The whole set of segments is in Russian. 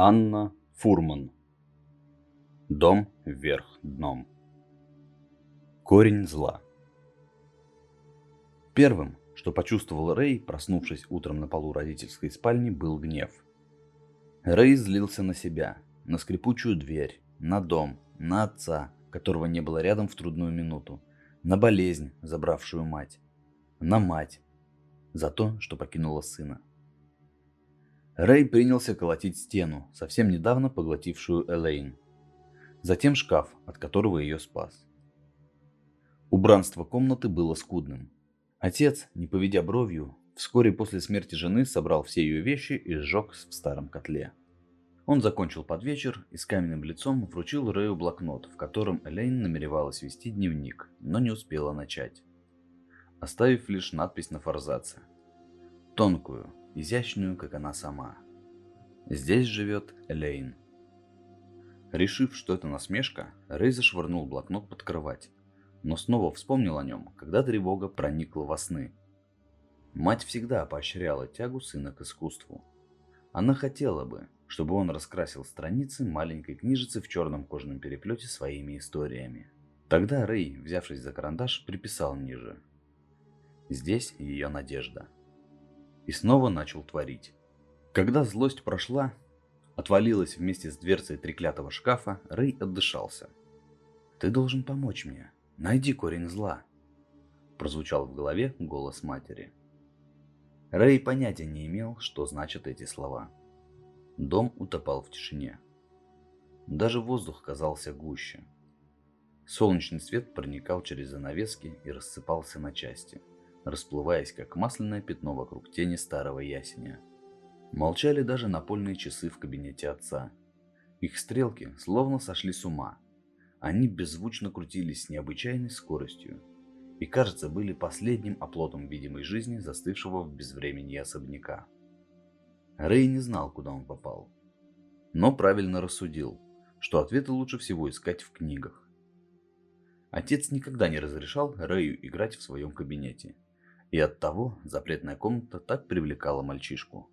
Анна Фурман. Дом вверх дном. Корень зла. Первым, что почувствовал Рэй, проснувшись утром на полу родительской спальни, был гнев. Рэй злился на себя, на скрипучую дверь, на дом, на отца, которого не было рядом в трудную минуту, на болезнь, забравшую мать, на мать, за то, что покинула сына. Рэй принялся колотить стену, совсем недавно поглотившую Элейн. Затем шкаф, от которого ее спас. Убранство комнаты было скудным. Отец, не поведя бровью, вскоре после смерти жены собрал все ее вещи и сжег в старом котле. Он закончил под вечер и с каменным лицом вручил Рэю блокнот, в котором Элейн намеревалась вести дневник, но не успела начать. Оставив лишь надпись на форзаце. Тонкую, изящную, как она сама. Здесь живет Элейн. Решив, что это насмешка, Рэй зашвырнул блокнот под кровать, но снова вспомнил о нем, когда тревога проникла во сны. Мать всегда поощряла тягу сына к искусству. Она хотела бы, чтобы он раскрасил страницы маленькой книжицы в черном кожаном переплете своими историями. Тогда Рэй, взявшись за карандаш, приписал ниже. Здесь ее надежда и снова начал творить. Когда злость прошла, отвалилась вместе с дверцей треклятого шкафа, Рэй отдышался. «Ты должен помочь мне. Найди корень зла», – прозвучал в голове голос матери. Рэй понятия не имел, что значат эти слова. Дом утопал в тишине. Даже воздух казался гуще. Солнечный свет проникал через занавески и рассыпался на части – расплываясь как масляное пятно вокруг тени старого ясеня. Молчали даже напольные часы в кабинете отца. Их стрелки словно сошли с ума. Они беззвучно крутились с необычайной скоростью и, кажется, были последним оплотом видимой жизни, застывшего в безвременье особняка. Рэй не знал, куда он попал, но правильно рассудил, что ответы лучше всего искать в книгах. Отец никогда не разрешал Рэю играть в своем кабинете – и оттого запретная комната так привлекала мальчишку.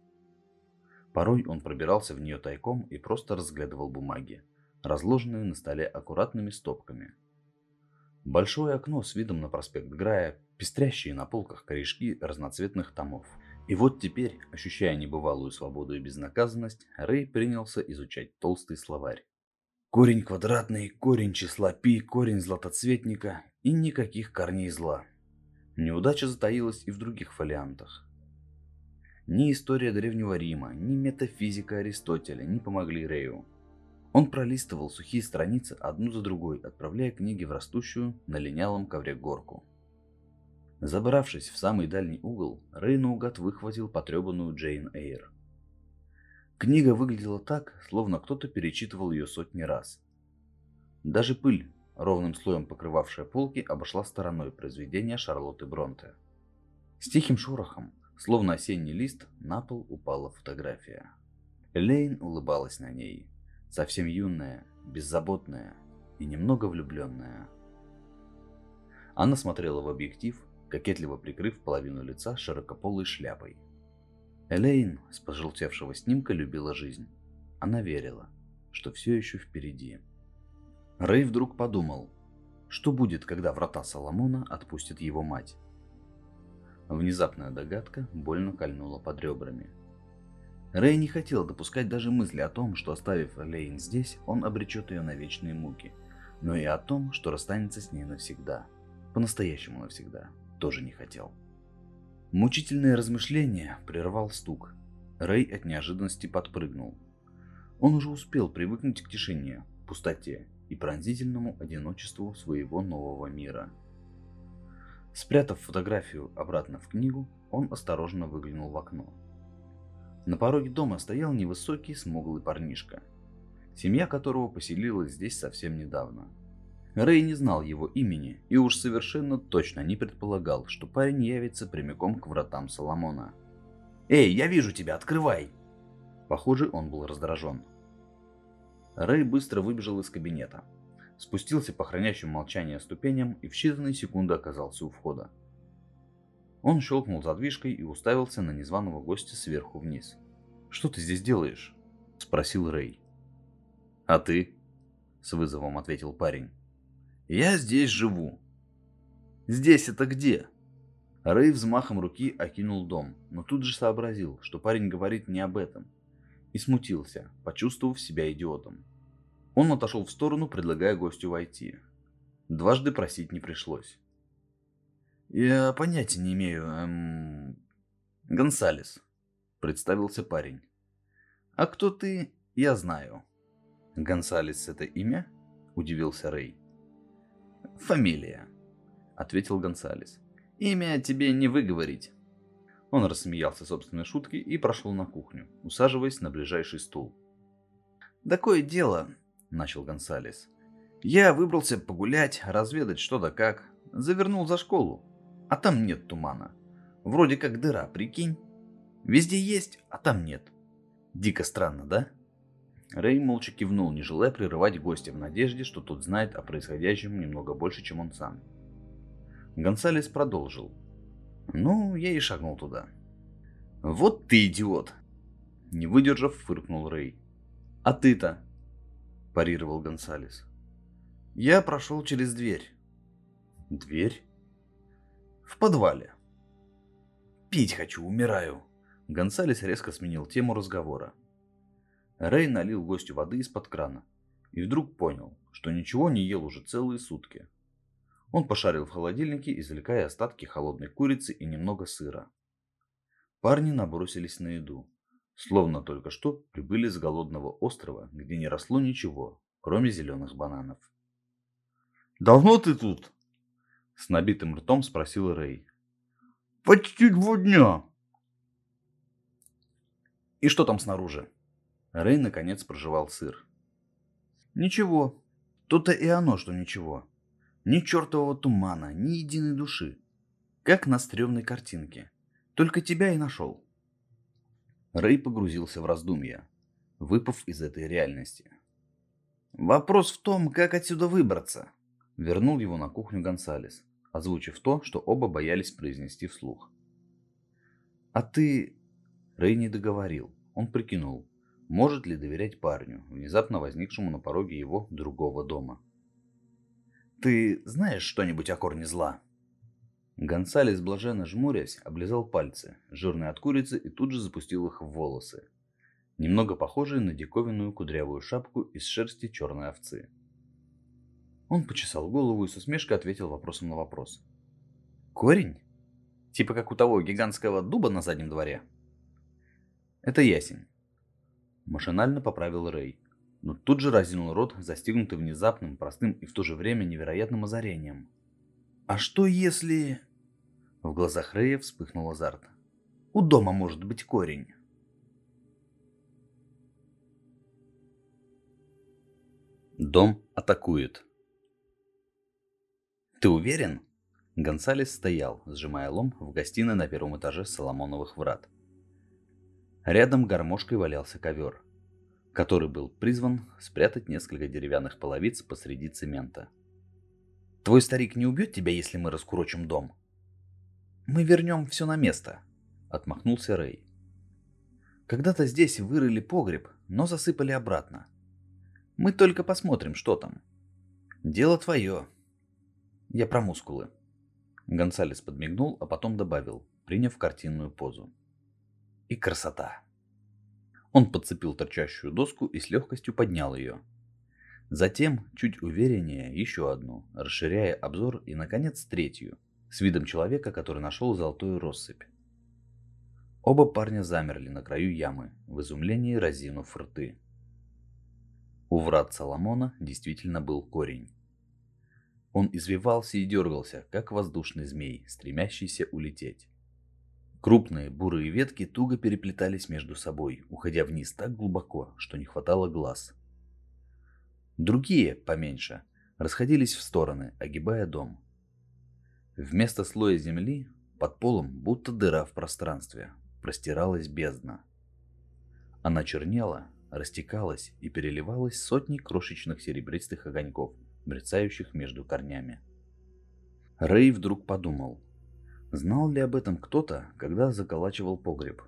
Порой он пробирался в нее тайком и просто разглядывал бумаги, разложенные на столе аккуратными стопками. Большое окно с видом на проспект Грая, пестрящие на полках корешки разноцветных томов. И вот теперь, ощущая небывалую свободу и безнаказанность, Рэй принялся изучать толстый словарь. Корень квадратный, корень числа пи, корень златоцветника и никаких корней зла. Неудача затаилась и в других фолиантах. Ни история Древнего Рима, ни метафизика Аристотеля не помогли Рэю. Он пролистывал сухие страницы одну за другой, отправляя книги в растущую на линялом ковре горку. Забравшись в самый дальний угол, Рэй наугад выхватил потребанную Джейн Эйр. Книга выглядела так, словно кто-то перечитывал ее сотни раз. Даже пыль, ровным слоем покрывавшая полки, обошла стороной произведения Шарлотты Бронте. С тихим шорохом, словно осенний лист, на пол упала фотография. Элейн улыбалась на ней, совсем юная, беззаботная и немного влюбленная. Она смотрела в объектив, кокетливо прикрыв половину лица широкополой шляпой. Элейн с пожелтевшего снимка любила жизнь. Она верила, что все еще впереди. Рэй вдруг подумал, что будет, когда врата Соломона отпустит его мать. Внезапная догадка больно кольнула под ребрами. Рэй не хотел допускать даже мысли о том, что оставив Лейн здесь, он обречет ее на вечные муки, но и о том, что расстанется с ней навсегда. По-настоящему навсегда. Тоже не хотел. Мучительное размышление прервал стук. Рэй от неожиданности подпрыгнул. Он уже успел привыкнуть к тишине, пустоте и пронзительному одиночеству своего нового мира. Спрятав фотографию обратно в книгу, он осторожно выглянул в окно. На пороге дома стоял невысокий смуглый парнишка, семья которого поселилась здесь совсем недавно. Рэй не знал его имени и уж совершенно точно не предполагал, что парень явится прямиком к вратам Соломона. «Эй, я вижу тебя, открывай!» Похоже, он был раздражен. Рэй быстро выбежал из кабинета, спустился по хранящим молчание ступеням и в считанные секунды оказался у входа. Он щелкнул задвижкой и уставился на незваного гостя сверху вниз. «Что ты здесь делаешь?» – спросил Рэй. «А ты?» – с вызовом ответил парень. «Я здесь живу». «Здесь это где?» Рэй взмахом руки окинул дом, но тут же сообразил, что парень говорит не об этом, и смутился, почувствовав себя идиотом. Он отошел в сторону, предлагая гостю войти. Дважды просить не пришлось. «Я понятия не имею, эм... Гонсалес», — представился парень. «А кто ты, я знаю». «Гонсалес — это имя?» — удивился Рэй. «Фамилия», — ответил Гонсалес. «Имя тебе не выговорить». Он рассмеялся собственной шутки и прошел на кухню, усаживаясь на ближайший стул. «Такое дело», — начал Гонсалес. «Я выбрался погулять, разведать что да как. Завернул за школу, а там нет тумана. Вроде как дыра, прикинь. Везде есть, а там нет. Дико странно, да?» Рэй молча кивнул, не желая прерывать гостя в надежде, что тот знает о происходящем немного больше, чем он сам. Гонсалес продолжил. Ну, я и шагнул туда. «Вот ты идиот!» Не выдержав, фыркнул Рэй. «А ты-то?» парировал Гонсалес. «Я прошел через дверь». «Дверь?» «В подвале». «Пить хочу, умираю». Гонсалес резко сменил тему разговора. Рэй налил гостю воды из-под крана и вдруг понял, что ничего не ел уже целые сутки. Он пошарил в холодильнике, извлекая остатки холодной курицы и немного сыра. Парни набросились на еду, словно только что прибыли с голодного острова, где не росло ничего, кроме зеленых бананов. «Давно ты тут?» — с набитым ртом спросил Рэй. «Почти два дня». «И что там снаружи?» Рэй наконец проживал сыр. «Ничего. То-то и оно, что ничего. Ни чертового тумана, ни единой души. Как на стрёмной картинке. Только тебя и нашел». Рэй погрузился в раздумья, выпав из этой реальности. «Вопрос в том, как отсюда выбраться», — вернул его на кухню Гонсалес, озвучив то, что оба боялись произнести вслух. «А ты...» Рэй не договорил. Он прикинул, может ли доверять парню, внезапно возникшему на пороге его другого дома. «Ты знаешь что-нибудь о корне зла?» Гонсалес, блаженно жмурясь, облизал пальцы, жирные от курицы, и тут же запустил их в волосы, немного похожие на диковинную кудрявую шапку из шерсти черной овцы. Он почесал голову и с усмешкой ответил вопросом на вопрос. «Корень? Типа как у того гигантского дуба на заднем дворе?» «Это ясень», — машинально поправил Рэй, но тут же разинул рот, застигнутый внезапным, простым и в то же время невероятным озарением. «А что если...» В глазах Рэя вспыхнул азарт. «У дома может быть корень». Дом атакует. «Ты уверен?» Гонсалес стоял, сжимая лом в гостиной на первом этаже Соломоновых врат. Рядом гармошкой валялся ковер, который был призван спрятать несколько деревянных половиц посреди цемента. Твой старик не убьет тебя, если мы раскурочим дом? Мы вернем все на место, отмахнулся Рэй. Когда-то здесь вырыли погреб, но засыпали обратно. Мы только посмотрим, что там. Дело твое. Я про мускулы. Гонсалес подмигнул, а потом добавил, приняв картинную позу. И красота. Он подцепил торчащую доску и с легкостью поднял ее, Затем, чуть увереннее, еще одну, расширяя обзор и, наконец, третью, с видом человека, который нашел золотую россыпь. Оба парня замерли на краю ямы, в изумлении разинув рты. У врат Соломона действительно был корень. Он извивался и дергался, как воздушный змей, стремящийся улететь. Крупные бурые ветки туго переплетались между собой, уходя вниз так глубоко, что не хватало глаз – Другие, поменьше, расходились в стороны, огибая дом. Вместо слоя земли, под полом, будто дыра в пространстве, простиралась бездна. Она чернела, растекалась и переливалась сотней крошечных серебристых огоньков, мерцающих между корнями. Рэй вдруг подумал, знал ли об этом кто-то, когда заколачивал погреб?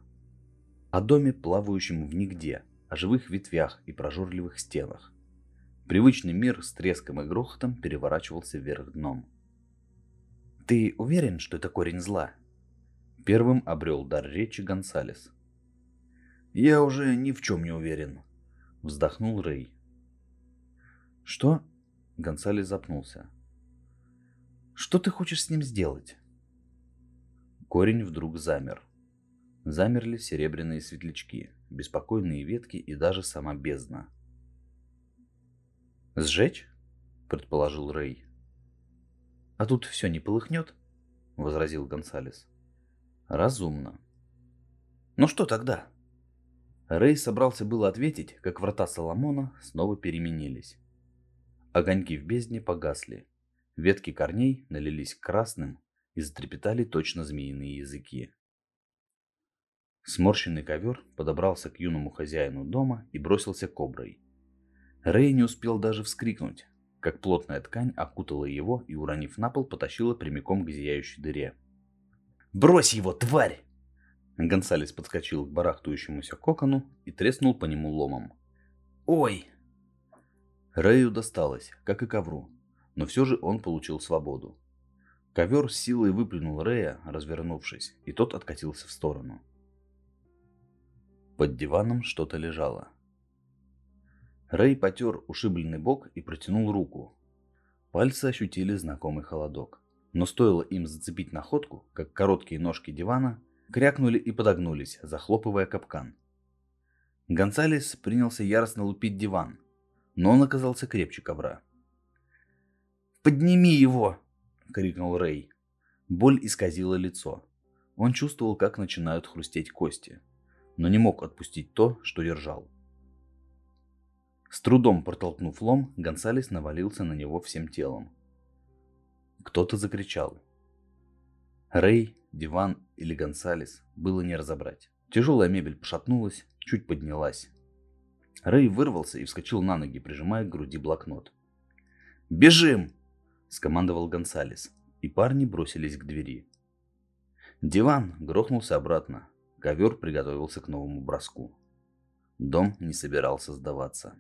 О доме, плавающем в нигде, о живых ветвях и прожорливых стенах. Привычный мир с треском и грохотом переворачивался вверх дном. «Ты уверен, что это корень зла?» Первым обрел дар речи Гонсалес. «Я уже ни в чем не уверен», — вздохнул Рэй. «Что?» — Гонсалес запнулся. «Что ты хочешь с ним сделать?» Корень вдруг замер. Замерли серебряные светлячки, беспокойные ветки и даже сама бездна. «Сжечь?» — предположил Рэй. «А тут все не полыхнет?» — возразил Гонсалес. «Разумно». «Ну что тогда?» Рэй собрался было ответить, как врата Соломона снова переменились. Огоньки в бездне погасли. Ветки корней налились красным и затрепетали точно змеиные языки. Сморщенный ковер подобрался к юному хозяину дома и бросился коброй. Рэй не успел даже вскрикнуть, как плотная ткань окутала его и, уронив на пол, потащила прямиком к зияющей дыре. «Брось его, тварь!» Гонсалес подскочил к барахтующемуся кокону и треснул по нему ломом. «Ой!» Рэю досталось, как и ковру, но все же он получил свободу. Ковер с силой выплюнул Рэя, развернувшись, и тот откатился в сторону. Под диваном что-то лежало. Рэй потер ушибленный бок и протянул руку. Пальцы ощутили знакомый холодок. Но стоило им зацепить находку, как короткие ножки дивана крякнули и подогнулись, захлопывая капкан. Гонсалес принялся яростно лупить диван, но он оказался крепче ковра. «Подними его!» — крикнул Рэй. Боль исказила лицо. Он чувствовал, как начинают хрустеть кости, но не мог отпустить то, что держал. С трудом протолкнув лом, Гонсалес навалился на него всем телом. Кто-то закричал. Рэй, диван или Гонсалес было не разобрать. Тяжелая мебель пошатнулась, чуть поднялась. Рэй вырвался и вскочил на ноги, прижимая к груди блокнот. «Бежим!» – скомандовал Гонсалес, и парни бросились к двери. Диван грохнулся обратно, ковер приготовился к новому броску. Дом не собирался сдаваться.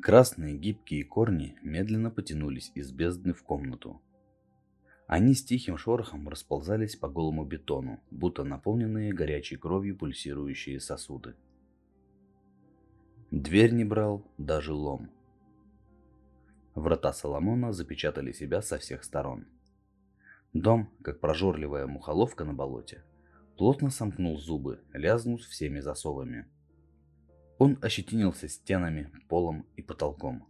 Красные гибкие корни медленно потянулись из бездны в комнату. Они с тихим шорохом расползались по голому бетону, будто наполненные горячей кровью пульсирующие сосуды. Дверь не брал даже лом. Врата Соломона запечатали себя со всех сторон. Дом, как прожорливая мухоловка на болоте, плотно сомкнул зубы, лязнув всеми засовами – он ощетинился стенами, полом и потолком.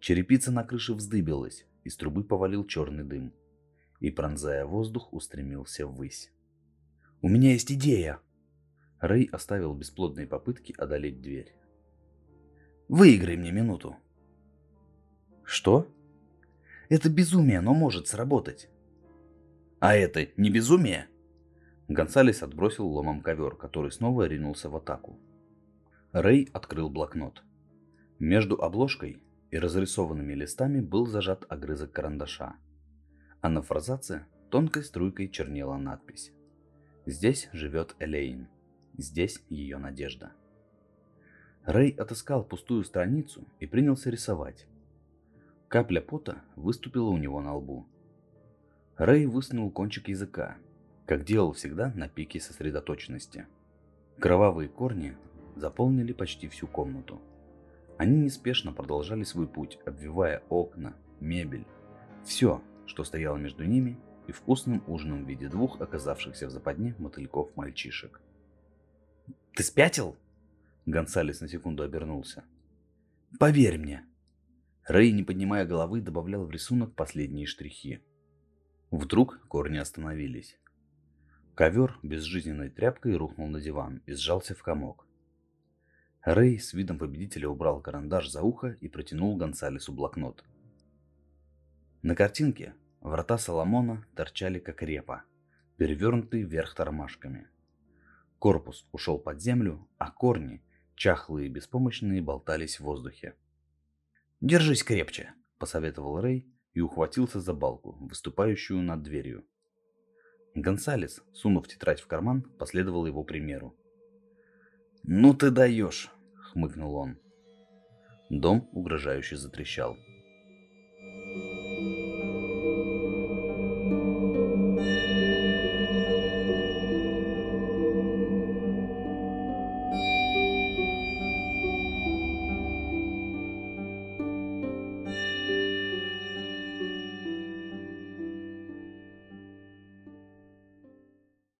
Черепица на крыше вздыбилась, из трубы повалил черный дым. И, пронзая воздух, устремился ввысь. «У меня есть идея!» Рэй оставил бесплодные попытки одолеть дверь. «Выиграй мне минуту!» «Что?» «Это безумие, но может сработать!» «А это не безумие?» Гонсалес отбросил ломом ковер, который снова ринулся в атаку. Рэй открыл блокнот. Между обложкой и разрисованными листами был зажат огрызок карандаша, а на форзаце тонкой струйкой чернела надпись «Здесь живет Элейн, здесь ее надежда». Рэй отыскал пустую страницу и принялся рисовать. Капля пота выступила у него на лбу. Рэй высунул кончик языка, как делал всегда на пике сосредоточенности. Кровавые корни заполнили почти всю комнату. Они неспешно продолжали свой путь, обвивая окна, мебель, все, что стояло между ними и вкусным ужином в виде двух оказавшихся в западне мотыльков-мальчишек. «Ты спятил?» Гонсалес на секунду обернулся. «Поверь мне!» Рэй, не поднимая головы, добавлял в рисунок последние штрихи. Вдруг корни остановились. Ковер безжизненной тряпкой рухнул на диван и сжался в комок. Рэй с видом победителя убрал карандаш за ухо и протянул Гонсалесу блокнот. На картинке врата Соломона торчали как репа, перевернутые вверх тормашками. Корпус ушел под землю, а корни, чахлые и беспомощные, болтались в воздухе. «Держись крепче», — посоветовал Рэй и ухватился за балку, выступающую над дверью. Гонсалес, сунув тетрадь в карман, последовал его примеру. ну ты даешь хмыкнул он дом угрожающе затрещал